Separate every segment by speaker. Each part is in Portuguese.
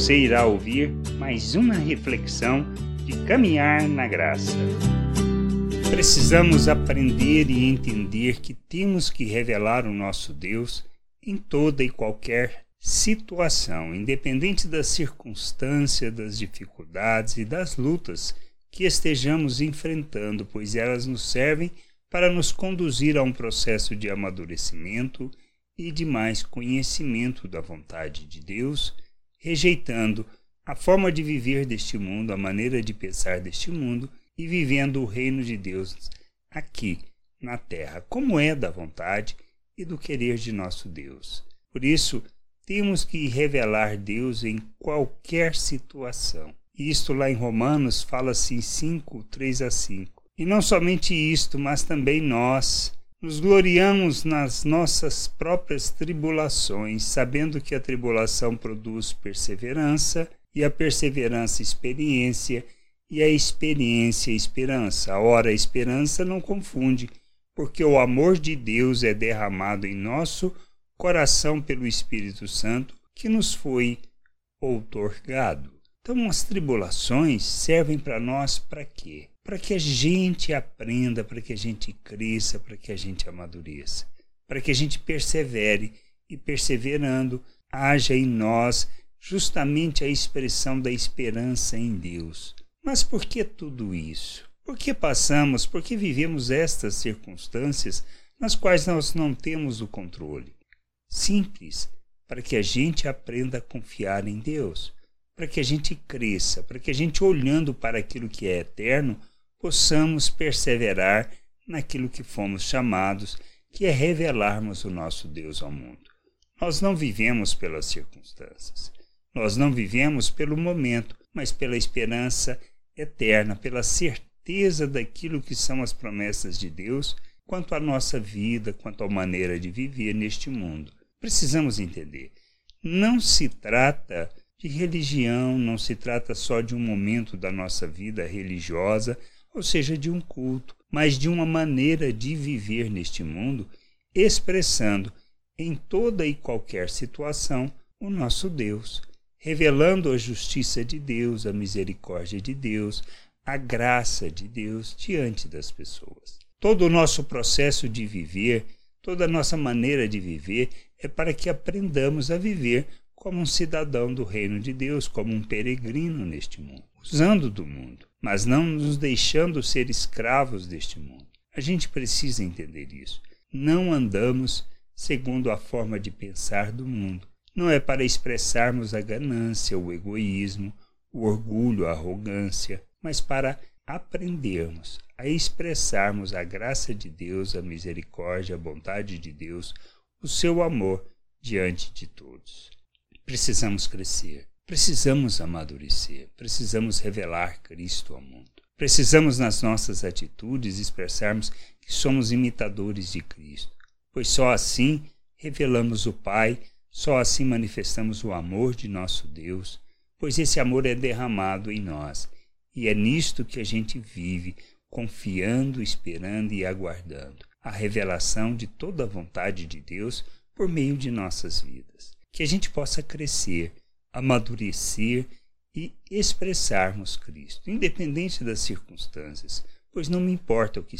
Speaker 1: você irá ouvir mais uma reflexão de caminhar na graça. Precisamos aprender e entender que temos que revelar o nosso Deus em toda e qualquer situação, independente das circunstâncias, das dificuldades e das lutas que estejamos enfrentando, pois elas nos servem para nos conduzir a um processo de amadurecimento e de mais conhecimento da vontade de Deus, rejeitando a forma de viver deste mundo, a maneira de pensar deste mundo e vivendo o reino de Deus aqui na terra, como é da vontade e do querer de nosso Deus. Por isso, temos que revelar Deus em qualquer situação. Isto lá em Romanos fala-se em 5, 3 a 5. E não somente isto, mas também nós nos gloriamos nas nossas próprias tribulações, sabendo que a tribulação produz perseverança, e a perseverança experiência, e a experiência esperança. Ora, a esperança não confunde, porque o amor de Deus é derramado em nosso coração pelo Espírito Santo que nos foi outorgado. Então, as tribulações servem para nós para quê? Para que a gente aprenda, para que a gente cresça, para que a gente amadureça, para que a gente persevere e, perseverando, haja em nós justamente a expressão da esperança em Deus. Mas por que tudo isso? Por que passamos, por que vivemos estas circunstâncias nas quais nós não temos o controle? Simples, para que a gente aprenda a confiar em Deus para que a gente cresça, para que a gente, olhando para aquilo que é eterno, possamos perseverar naquilo que fomos chamados, que é revelarmos o nosso Deus ao mundo. Nós não vivemos pelas circunstâncias, nós não vivemos pelo momento, mas pela esperança eterna, pela certeza daquilo que são as promessas de Deus quanto à nossa vida, quanto à maneira de viver neste mundo. Precisamos entender. Não se trata de religião não se trata só de um momento da nossa vida religiosa, ou seja, de um culto, mas de uma maneira de viver neste mundo, expressando em toda e qualquer situação o nosso Deus, revelando a justiça de Deus, a misericórdia de Deus, a graça de Deus diante das pessoas. Todo o nosso processo de viver, toda a nossa maneira de viver é para que aprendamos a viver como um cidadão do reino de Deus, como um peregrino neste mundo, usando do mundo, mas não nos deixando ser escravos deste mundo. A gente precisa entender isso. Não andamos segundo a forma de pensar do mundo. Não é para expressarmos a ganância, o egoísmo, o orgulho, a arrogância, mas para aprendermos a expressarmos a graça de Deus, a misericórdia, a bondade de Deus, o seu amor diante de todos. Precisamos crescer, precisamos amadurecer, precisamos revelar Cristo ao mundo. Precisamos, nas nossas atitudes, expressarmos que somos imitadores de Cristo, pois só assim revelamos o Pai, só assim manifestamos o amor de nosso Deus, pois esse amor é derramado em nós e é nisto que a gente vive, confiando, esperando e aguardando a revelação de toda a vontade de Deus por meio de nossas vidas que a gente possa crescer, amadurecer e expressarmos Cristo, independente das circunstâncias, pois não me importa o que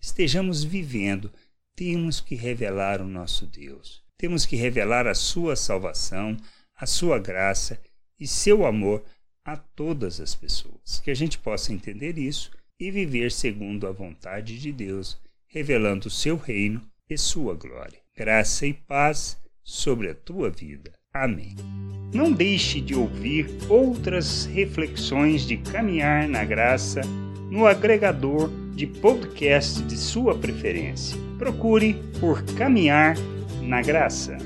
Speaker 1: estejamos vivendo, temos que revelar o nosso Deus. Temos que revelar a sua salvação, a sua graça e seu amor a todas as pessoas. Que a gente possa entender isso e viver segundo a vontade de Deus, revelando o seu reino e sua glória. Graça e paz sobre a tua vida. Amém. Não deixe de ouvir outras reflexões de caminhar na graça no agregador de podcast de sua preferência. Procure por Caminhar na Graça.